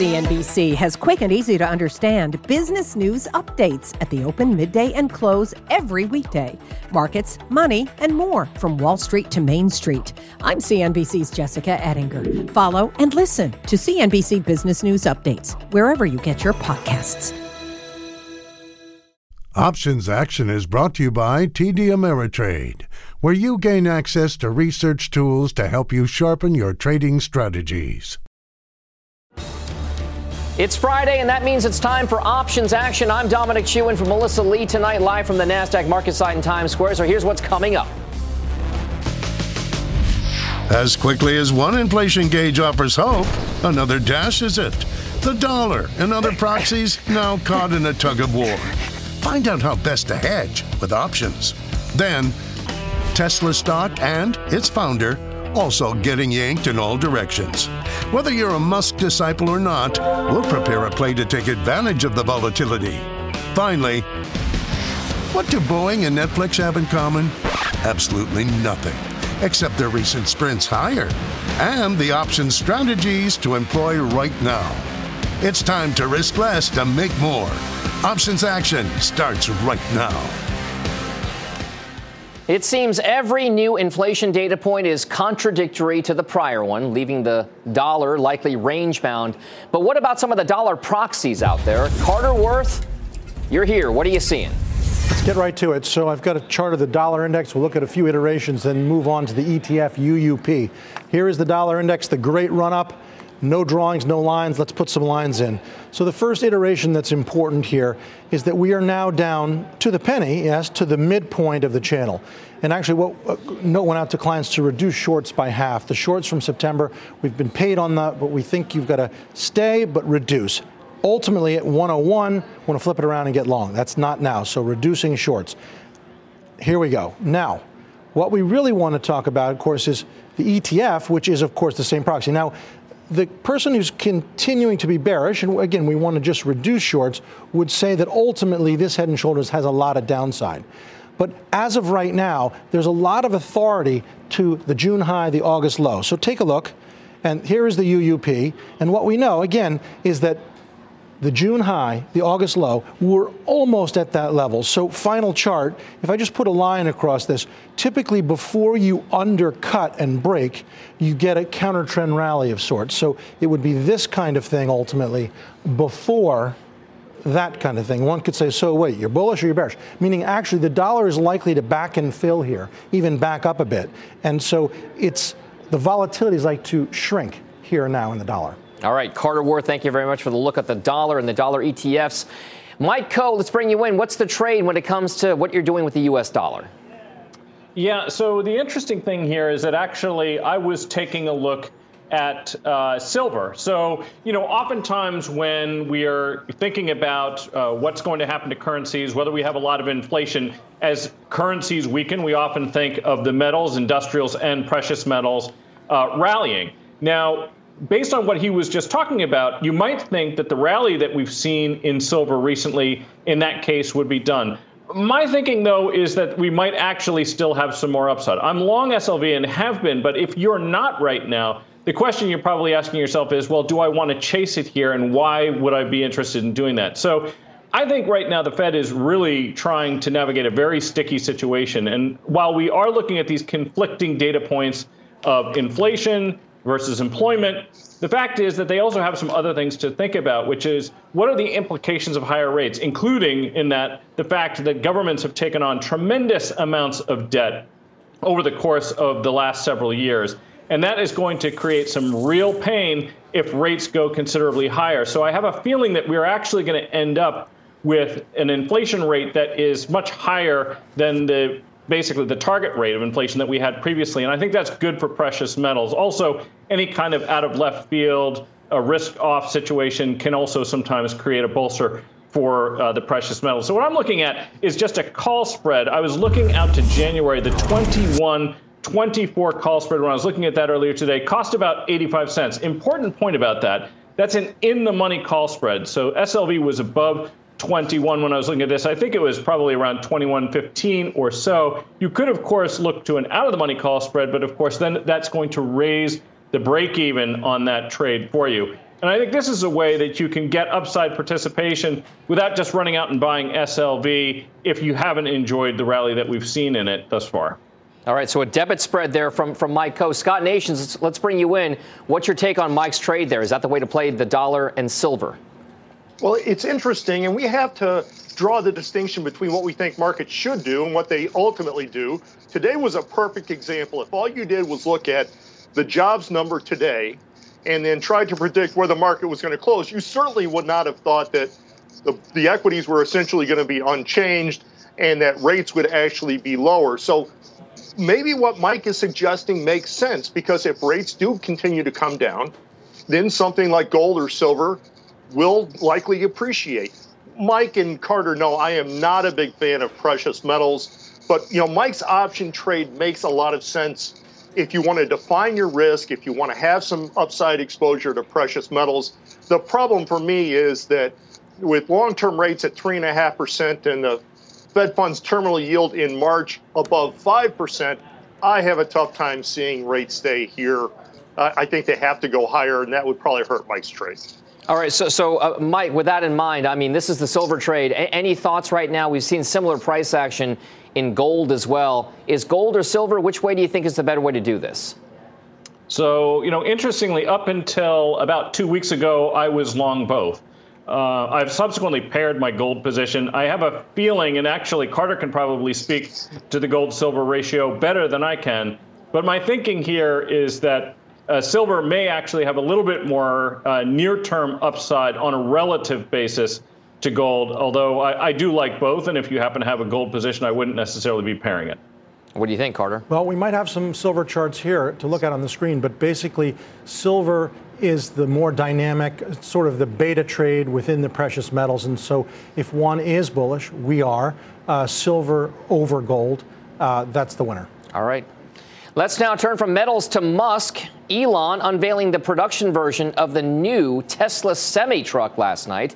CNBC has quick and easy to understand business news updates at the open, midday, and close every weekday. Markets, money, and more from Wall Street to Main Street. I'm CNBC's Jessica Ettinger. Follow and listen to CNBC Business News Updates wherever you get your podcasts. Options Action is brought to you by TD Ameritrade, where you gain access to research tools to help you sharpen your trading strategies. It's Friday, and that means it's time for options action. I'm Dominic Chu for Melissa Lee tonight, live from the NASDAQ market site in Times Square. So here's what's coming up. As quickly as one inflation gauge offers hope, another dashes it. The dollar and other proxies now caught in a tug of war. Find out how best to hedge with options. Then, Tesla stock and its founder also getting yanked in all directions. Whether you're a Musk disciple or not, we'll prepare a play to take advantage of the volatility. Finally, what do Boeing and Netflix have in common? Absolutely nothing, except their recent sprints higher and the option strategies to employ right now. It's time to risk less to make more. Options action starts right now. It seems every new inflation data point is contradictory to the prior one, leaving the dollar likely range bound. But what about some of the dollar proxies out there? Carter Worth, you're here. What are you seeing? Let's get right to it. So I've got a chart of the dollar index. We'll look at a few iterations, then move on to the ETF UUP. Here is the dollar index, the great run up. No drawings, no lines. Let's put some lines in. So the first iteration that's important here is that we are now down to the penny, yes, to the midpoint of the channel. And actually, what uh, note went out to clients to reduce shorts by half. The shorts from September, we've been paid on that, but we think you've got to stay but reduce. Ultimately, at 101, we want to flip it around and get long. That's not now. So reducing shorts. Here we go. Now, what we really want to talk about, of course, is the ETF, which is, of course, the same proxy. Now, the person who's continuing to be bearish, and again, we want to just reduce shorts, would say that ultimately this head and shoulders has a lot of downside. But as of right now, there's a lot of authority to the June high, the August low. So take a look. And here is the UUP. And what we know, again, is that the June high, the August low, we're almost at that level. So, final chart, if I just put a line across this, typically before you undercut and break, you get a counter trend rally of sorts. So, it would be this kind of thing ultimately before that kind of thing. One could say, so wait, you're bullish or you're bearish? Meaning, actually, the dollar is likely to back and fill here, even back up a bit. And so, it's the volatility is like to shrink here now in the dollar. All right, Carter Worth, thank you very much for the look at the dollar and the dollar ETFs. Mike Khouw, let's bring you in. What's the trade when it comes to what you're doing with the U.S. dollar? Yeah, so the interesting thing here is that actually I was taking a look at uh, silver. So, you know, oftentimes when we are thinking about uh, what's going to happen to currencies, whether we have a lot of inflation, as currencies weaken, we often think of the metals, industrials, and precious metals uh, rallying. Now, based on what he was just talking about, you might think that the rally that we've seen in silver recently, in that case, would be done. My thinking, though, is that we might actually still have some more upside. I'm long SLV and have been, but if you're not right now, the question you're probably asking yourself is, well, do I want to chase it here, and why would I be interested in doing that? So I think right now the Fed is really trying to navigate a very sticky situation. And while we are looking at these conflicting data points of inflation, versus employment. The fact is that they also have some other things to think about, which is what are the implications of higher rates, including in that the fact that governments have taken on tremendous amounts of debt over the course of the last several years. And that is going to create some real pain if rates go considerably higher. So I have a feeling that we're actually going to end up with an inflation rate that is much higher than the basically the target rate of inflation that we had previously. And I think that's good for precious metals. Also, any kind of out of left field, a risk off situation can also sometimes create a bolster for uh, the precious metals. So what I'm looking at is just a call spread. I was looking out to January, the 21 24 call spread when I was looking at that earlier today, cost about 85 cents. Important point about that. That's an in the money call spread. So SLV was above 21 when I was looking at this. I think it was probably around 21.15 or so. You could, of course, look to an out of the money call spread, but of course, then that's going to raise the break even on that trade for you. And I think this is a way that you can get upside participation without just running out and buying SLV if you haven't enjoyed the rally that we've seen in it thus far. All right, so a debit spread there from, from Mike Khouw. Scott Nations, let's, let's bring you in. What's your take on Mike's trade there? Is that the way to play the dollar and silver? Well, it's interesting, and we have to draw the distinction between what we think markets should do and what they ultimately do. Today was a perfect example. If all you did was look at the jobs number today and then tried to predict where the market was going to close, you certainly would not have thought that the, the equities were essentially going to be unchanged and that rates would actually be lower. So maybe what Mike is suggesting makes sense because if rates do continue to come down, then something like gold or silver will likely appreciate. Mike and Carter know I am not a big fan of precious metals, but you know Mike's option trade makes a lot of sense if you want to define your risk, if you want to have some upside exposure to precious metals. The problem for me is that with long-term rates at three and a half percent and the Fed funds terminal yield in March above five percent, I have a tough time seeing rates stay here. Uh, I think they have to go higher, and that would probably hurt Mike's trade. All right, so, so uh, Mike, with that in mind, I mean, this is the silver trade. A- any thoughts right now? We've seen similar price action in gold as well. Is gold or silver? Which way do you think is the better way to do this? So, you know, interestingly, up until about two weeks ago, I was long both. Uh, I've subsequently pared my gold position. I have a feeling, and actually, Carter can probably speak to the gold silver ratio better than I can. But my thinking here is that uh, silver may actually have a little bit more uh, near term upside on a relative basis to gold, although I, I, do like both. And if you happen to have a gold position, I wouldn't necessarily be paring it. What do you think, Carter? Well, we might have some silver charts here to look at on the screen, but basically, silver is the more dynamic, sort of the beta trade within the precious metals. And so, if one is bullish, we are. Uh, silver over gold, uh, that's the winner. All right. Let's now turn from metals to Musk. Elon unveiling the production version of the new Tesla semi truck last night.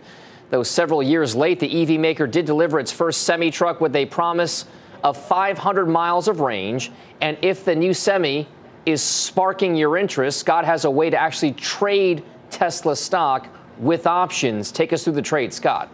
Though several years late, the EV maker did deliver its first semi truck with a promise of 500 miles of range. And if the new semi is sparking your interest, Scott has a way to actually trade Tesla stock with options. Take us through the trade, Scott.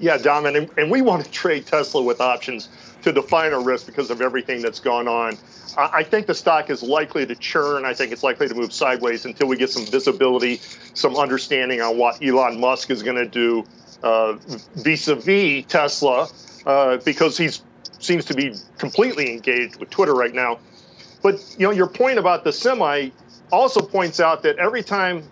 Yeah, Dom, and, and we want to trade Tesla with options to define a risk because of everything that's gone on. I think the stock is likely to churn. I think it's likely to move sideways until we get some visibility, some understanding on what Elon Musk is going to do uh, vis-a-vis Tesla, uh, because he seems to be completely engaged with Twitter right now. But you know, your point about the semi also points out that every time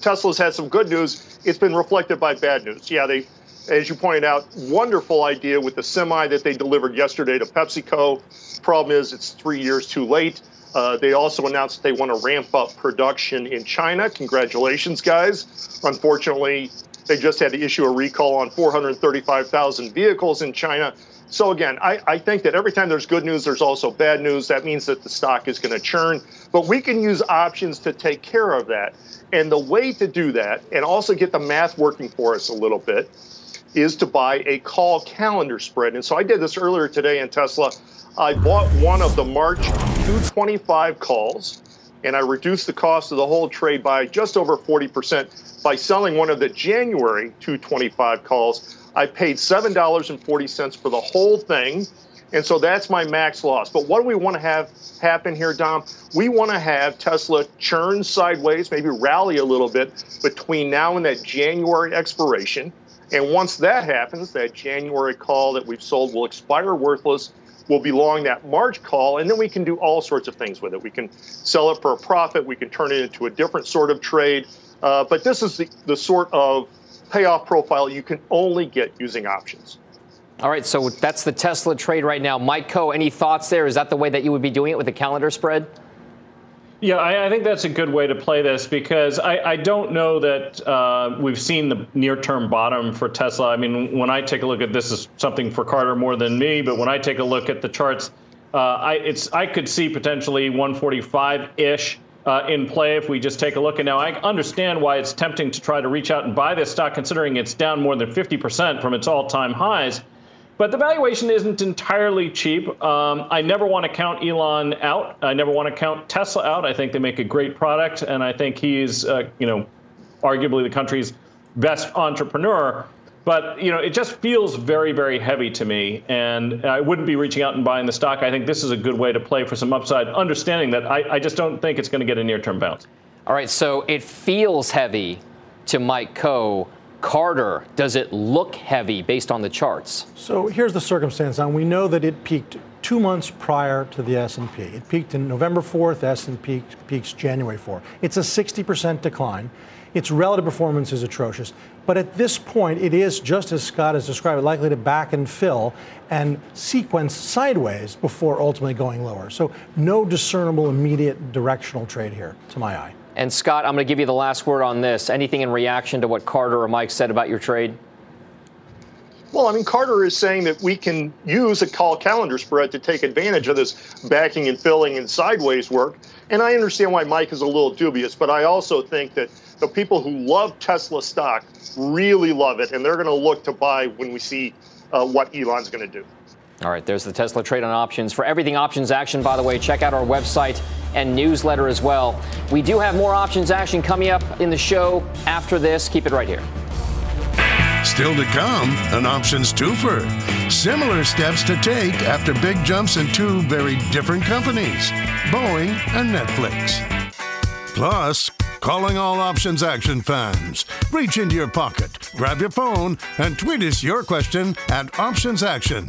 Tesla's had some good news, it's been reflected by bad news. Yeah, they as you pointed out, wonderful idea with the semi that they delivered yesterday to PepsiCo. Problem is, it's three years too late. Uh, they also announced they want to ramp up production in China. Congratulations, guys. Unfortunately, they just had to issue a recall on 435,000 vehicles in China. So, again, I, I, think that every time there's good news, there's also bad news. That means that the stock is going to churn. But we can use options to take care of that. And the way to do that, and also get the math working for us a little bit, is to buy a call calendar spread. And so I did this earlier today in Tesla. I bought one of the March 225 calls, and I reduced the cost of the whole trade by just over 40% by selling one of the January 225 calls. I paid $7.40 for the whole thing. And so that's my max loss. But what do we want to have happen here, Dom? We want to have Tesla churn sideways, maybe rally a little bit between now and that January expiration. And once that happens, that January call that we've sold will expire worthless. We'll be long that March call, and then we can do all sorts of things with it. We can sell it for a profit. We can turn it into a different sort of trade. Uh, but this is the, the sort of payoff profile you can only get using options. All right, so that's the Tesla trade right now. Mike Khouw, any thoughts there? Is that the way that you would be doing it with the calendar spread? Yeah, I, I, think that's a good way to play this because I, I don't know that uh, we've seen the near-term bottom for Tesla. I mean, when I take a look at this, is something for Carter more than me, but when I take a look at the charts, uh, I it's I could see potentially 145-ish uh, in play if we just take a look. And now I understand why it's tempting to try to reach out and buy this stock, considering it's down more than 50% from its all-time highs. But the valuation isn't entirely cheap. Um, I never want to count Elon out. I never want to count Tesla out. I think they make a great product, and I think he's, uh, you know, arguably the country's best entrepreneur. But you know, it just feels very, very heavy to me, and I wouldn't be reaching out and buying the stock. I think this is a good way to play for some upside, understanding that I, I just don't think it's going to get a near-term bounce. All right, so it feels heavy to Mike Khouw. Carter, does it look heavy based on the charts? So here's the circumstance. Now we know that it peaked two months prior to the S&P. It peaked in November 4th. S&P peaks January 4th. It's a 60% decline. Its relative performance is atrocious. But at this point, it is, just as Scott has described, it, likely to back and fill and sequence sideways before ultimately going lower. So no discernible immediate directional trade here, to my eye. And Scott, I'm going to give you the last word on this. Anything in reaction to what Carter or Mike said about your trade? Well, I mean, Carter is saying that we can use a call calendar spread to take advantage of this backing and filling and sideways work. And I understand why Mike is a little dubious, but I also think that the people who love Tesla stock really love it, and they're going to look to buy when we see uh, what Elon's going to do. All right, there's the Tesla trade on options. For everything options action, by the way, check out our website and newsletter as well. We do have more options action coming up in the show after this. Keep it right here. Still to come, an options twofer. Similar steps to take after big jumps in two very different companies Boeing and Netflix. Plus, calling all options action fans. Reach into your pocket, grab your phone, and tweet us your question at Options Action.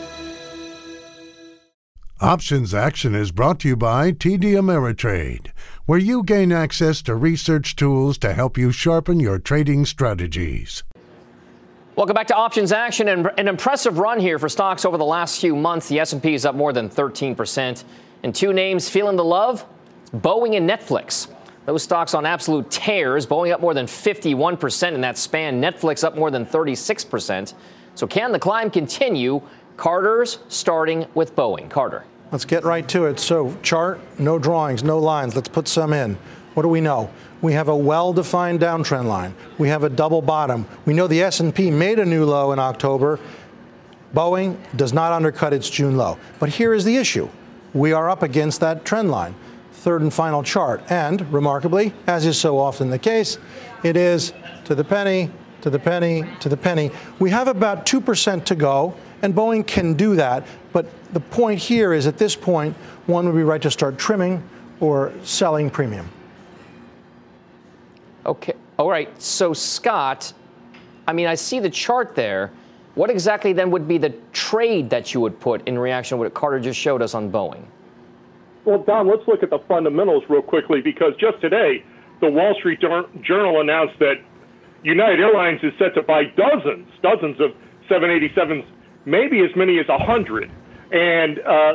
Options Action is brought to you by TD Ameritrade, where you gain access to research tools to help you sharpen your trading strategies. Welcome back to Options Action. and An impressive run here for stocks over the last few months. The S&P is up more than 13%. And two names feeling the love, Boeing and Netflix. Those stocks on absolute tears. Boeing up more than 51% in that span. Netflix up more than 36%. So can the climb continue? Carter's starting with Boeing. Carter. Let's get right to it. So chart, no drawings, no lines. Let's put some in. What do we know? We have a well-defined downtrend line. We have a double bottom. We know the S&P made a new low in October. Boeing does not undercut its June low. But here is the issue. We are up against that trend line. Third and final chart. And remarkably, as is so often the case, it is to the penny, to the penny, to the penny. We have about 2% to go, and Boeing can do that. But the point here is at this point, one would be right to start trimming or selling premium. Okay. All right. So, Scott, I mean, I see the chart there. What exactly then would be the trade that you would put in reaction to what Carter just showed us on Boeing? Well, Don, let's look at the fundamentals real quickly because just today, the Wall Street Journal announced that United Airlines is set to buy dozens, dozens of 787s, maybe as many as 100. And uh,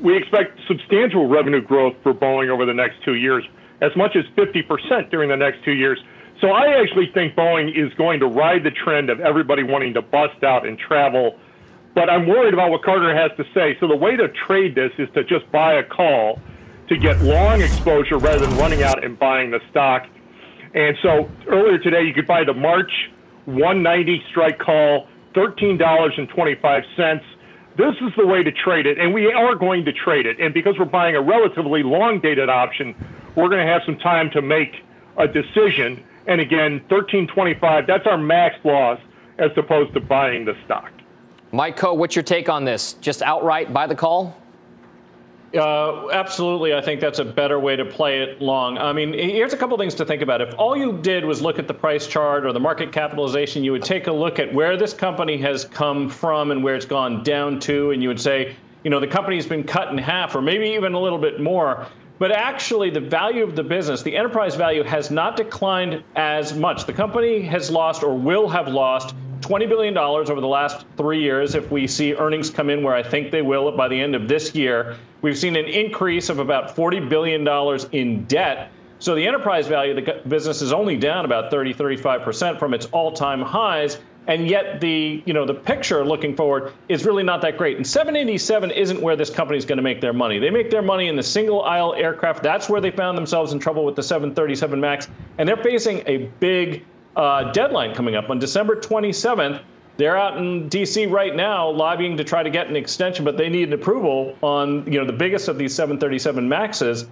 we expect substantial revenue growth for Boeing over the next two years as much as 50% during the next two years. So I actually think Boeing is going to ride the trend of everybody wanting to bust out and travel. But I'm worried about what Carter has to say. So the way to trade this is to just buy a call to get long exposure rather than running out and buying the stock. And so earlier today, you could buy the March 190 strike call, $13.25. This is the way to trade it, and we are going to trade it. And because we're buying a relatively long dated option, we're going to have some time to make a decision. And again, 1325, that's our max loss as opposed to buying the stock. Mike Khouw, what's your take on this? Just outright buy the call? Uh, absolutely, I think that's a better way to play it long. I mean, here's a couple things to think about. If all you did was look at the price chart or the market capitalization, you would take a look at where this company has come from and where it's gone down to, and you would say, you know, the company's been cut in half or maybe even a little bit more. But actually, the value of the business, the enterprise value, has not declined as much. The company has lost or will have lost $20 billion over the last three years if we see earnings come in where I think they will by the end of this year. We've seen an increase of about $40 billion in debt. So the enterprise value of the business is only down about 30, 35% from its all time highs. and yet the you know the picture looking forward is really not that great. And 787 isn't where this company is going to make their money. They make their money in the single aisle aircraft. That's where they found themselves in trouble with the 737 Max, and they're facing a big uh, deadline coming up on December 27th. They're out in D.C. right now lobbying to try to get an extension, but they need an approval on you know the biggest of these 737 Maxes.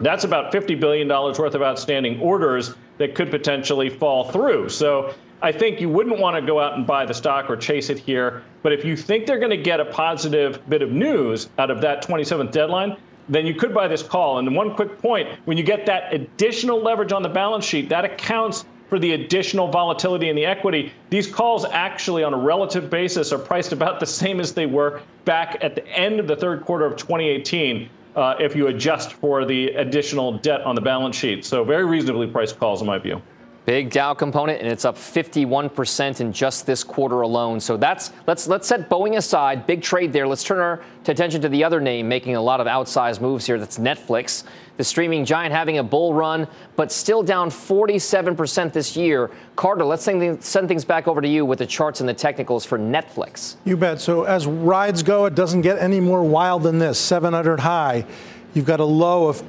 That's about $50 billion worth of outstanding orders that could potentially fall through. So I think you wouldn't want to go out and buy the stock or chase it here. But if you think they're going to get a positive bit of news out of that 27th deadline, then you could buy this call. And one quick point when you get that additional leverage on the balance sheet, that accounts for the additional volatility in the equity. These calls actually, on a relative basis, are priced about the same as they were back at the end of the third quarter of 2018. Uh, if you adjust for the additional debt on the balance sheet. So, very reasonably priced calls, in my view. Big Dow component, and it's up 51% in just this quarter alone. So that's let's let's set Boeing aside. Big trade there. Let's turn our attention to the other name making a lot of outsized moves here. That's Netflix, the streaming giant having a bull run, but still down 47% this year. Carter, let's send things back over to you with the charts and the technicals for Netflix. You bet. So as rides go, it doesn't get any more wild than this. 700 high. You've got a low of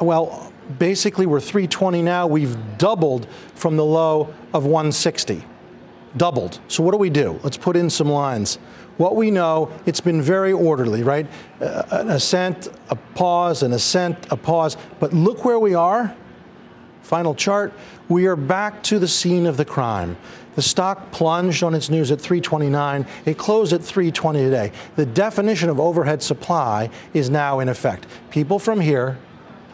well basically we're 320 now. We've doubled from the low of 160. Doubled. So what do we do? Let's put in some lines. What we know, it's been very orderly, right? Uh, an ascent, a pause, an ascent, a pause. But look where we are. Final chart. We are back to the scene of the crime. The stock plunged on its news at 329. It closed at 320 today. The definition of overhead supply is now in effect. People from here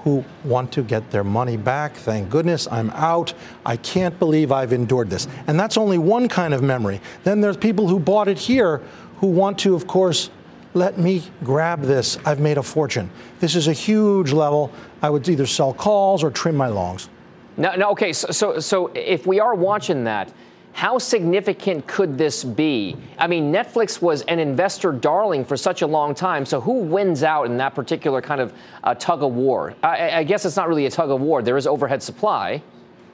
who want to get their money back. Thank goodness I'm out. I can't believe I've endured this. And that's only one kind of memory. Then there's people who bought it here who want to, of course, let me grab this. I've made a fortune. This is a huge level. I would either sell calls or trim my longs. No, no, okay. So, so, so if we are watching that, how significant could this be? I mean, Netflix was an investor darling for such a long time. So who wins out in that particular kind of uh, tug of war? I, I, guess it's not really a tug of war. There is overhead supply,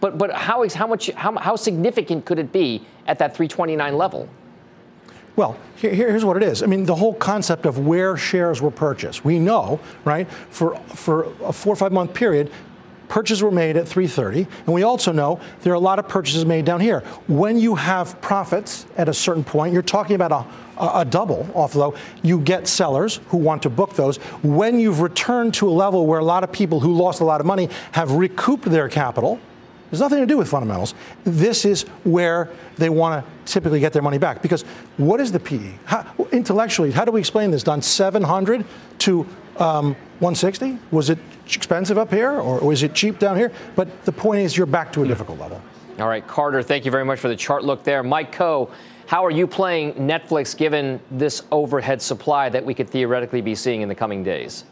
but but how how much how, how significant could it be at that 329 level? Well, here, here's what it is. I mean, the whole concept of where shares were purchased. We know, right, for, for a four or five month period, purchases were made at 330 and we also know there are a lot of purchases made down here when you have profits at a certain point you're talking about a, a double off low you get sellers who want to book those when you've returned to a level where a lot of people who lost a lot of money have recouped their capital there's nothing to do with fundamentals. This is where they want to typically get their money back. Because what is the PE? How, intellectually, how do we explain this? Done 700 to um, 160? Was it expensive up here or is it cheap down here? But the point is, you're back to a difficult level. All right, Carter, thank you very much for the chart look there. Mike Khouw, how are you playing Netflix given this overhead supply that we could theoretically be seeing in the coming days?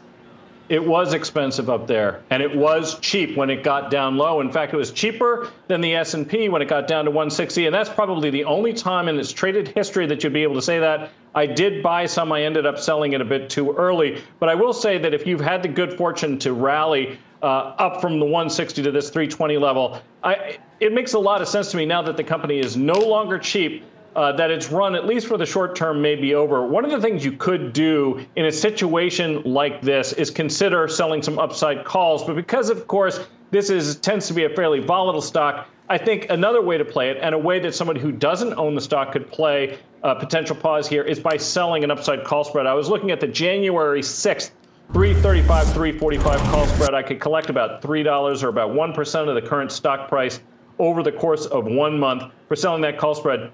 It was expensive up there and it was cheap when it got down low. In fact it was cheaper than the s&p when it got down to 160 and that's probably the only time in its traded history that you'd be able to say that. I did buy some. I ended up selling it a bit too early. But i will say that if you've had the good fortune to rally uh, up from the 160 to this 320 level I, it makes a lot of sense to me now that the company is no longer cheap uh, that its run, at least for the short term, may be over. One of the things you could do in a situation like this is consider selling some upside calls. But because, of course, this is tends to be a fairly volatile stock, I think another way to play it, and a way that somebody who doesn't own the stock could play a potential pause here, is by selling an upside call spread. I was looking at the January 6th 335, 345 call spread. I could collect about $3 or about 1% of the current stock price over the course of one month for selling that call spread.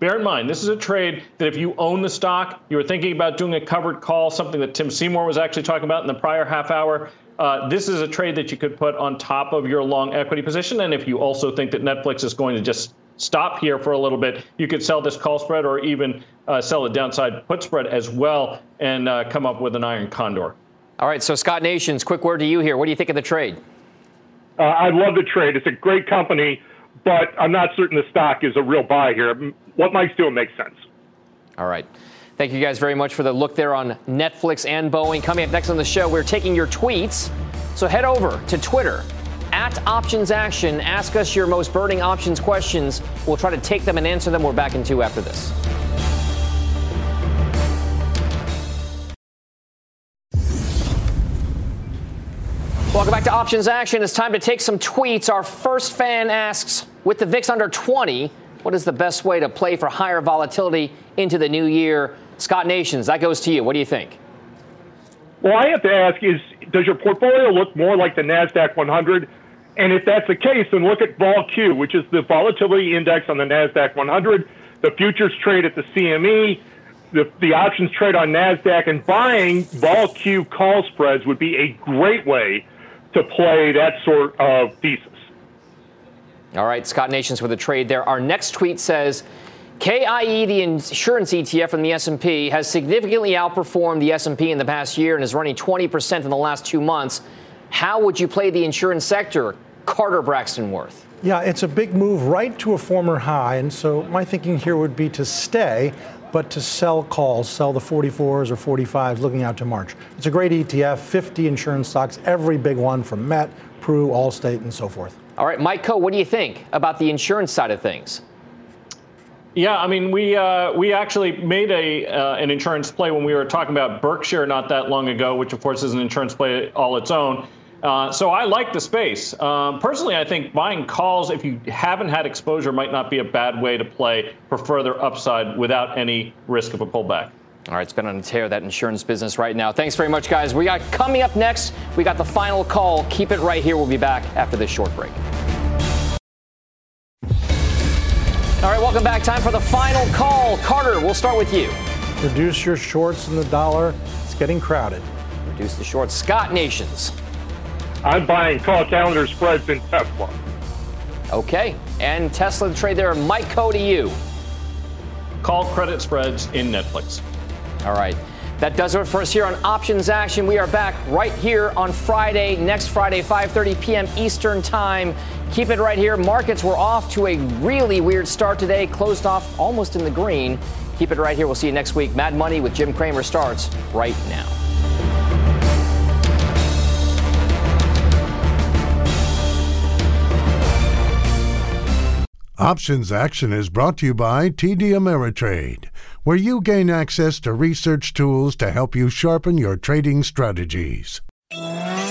Bear in mind, this is a trade that if you own the stock, you were thinking about doing a covered call, something that Tim Seymour was actually talking about in the prior half hour. Uh, this is a trade that you could put on top of your long equity position. And if you also think that Netflix is going to just stop here for a little bit, you could sell this call spread or even uh, sell a downside put spread as well and uh, come up with an iron condor. All right, so Scott Nations, quick word to you here. What do you think of the trade? Uh, I love the trade. It's a great company but I'm not certain the stock is a real buy here. What Mike's doing makes sense. All right. Thank you guys very much for the look there on Netflix and Boeing. Coming up next on the show, we're taking your tweets. So head over to Twitter at Options Action. Ask us your most burning options questions. We'll try to take them and answer them. We're back in two after this. Welcome back to Options Action. It's time to take some tweets. Our first fan asks With the VIX under 20, what is the best way to play for higher volatility into the new year? Scott Nations, that goes to you. What do you think? Well, I have to ask is does your portfolio look more like the NASDAQ 100? And if that's the case, then look at VolQ, which is the volatility index on the NASDAQ 100. The futures trade at the CME, the, the options trade on NASDAQ, and buying VolQ call spreads would be a great way to play that sort of thesis. All right, Scott Nations with a trade there. Our next tweet says KIE, the insurance ETF from the S&P, has significantly outperformed the S&P in the past year and is running 20% in the last two months. How would you play the insurance sector, Carter Braxton Worth? Yeah, it's a big move right to a former high, and so my thinking here would be to stay, but to sell calls, sell the 44s or 45s looking out to March. It's a great ETF, 50 insurance stocks, every big one from Met, Pru, Allstate, and so forth. All right, Mike Khouw, what do you think about the insurance side of things? Yeah, I mean, we uh, we actually made a uh, an insurance play when we were talking about Berkshire not that long ago, which of course is an insurance play all its own. Uh, so I like the space. Um, personally, I think buying calls, if you haven't had exposure, might not be a bad way to play for further upside without any risk of a pullback. All right, it's been on a tear that insurance business right now. Thanks very much, guys. We got coming up next. We got the final call. Keep it right here. We'll be back after this short break. Welcome back. Time for the final call. Carter, we'll start with you. Reduce your shorts in the dollar. It's getting crowded. Reduce the shorts. Scott Nations. I'm buying call calendar spreads in Tesla. Okay, and Tesla trade there. Mike Khouw to you. Call credit spreads in Netflix. All right. That does it for us here on Options Action. We are back right here on Friday, next Friday, 5:30 p.m. Eastern Time. Keep it right here. Markets were off to a really weird start today, closed off almost in the green. Keep it right here. We'll see you next week. Mad Money with Jim Cramer starts right now. Options Action is brought to you by TD Ameritrade, where you gain access to research tools to help you sharpen your trading strategies.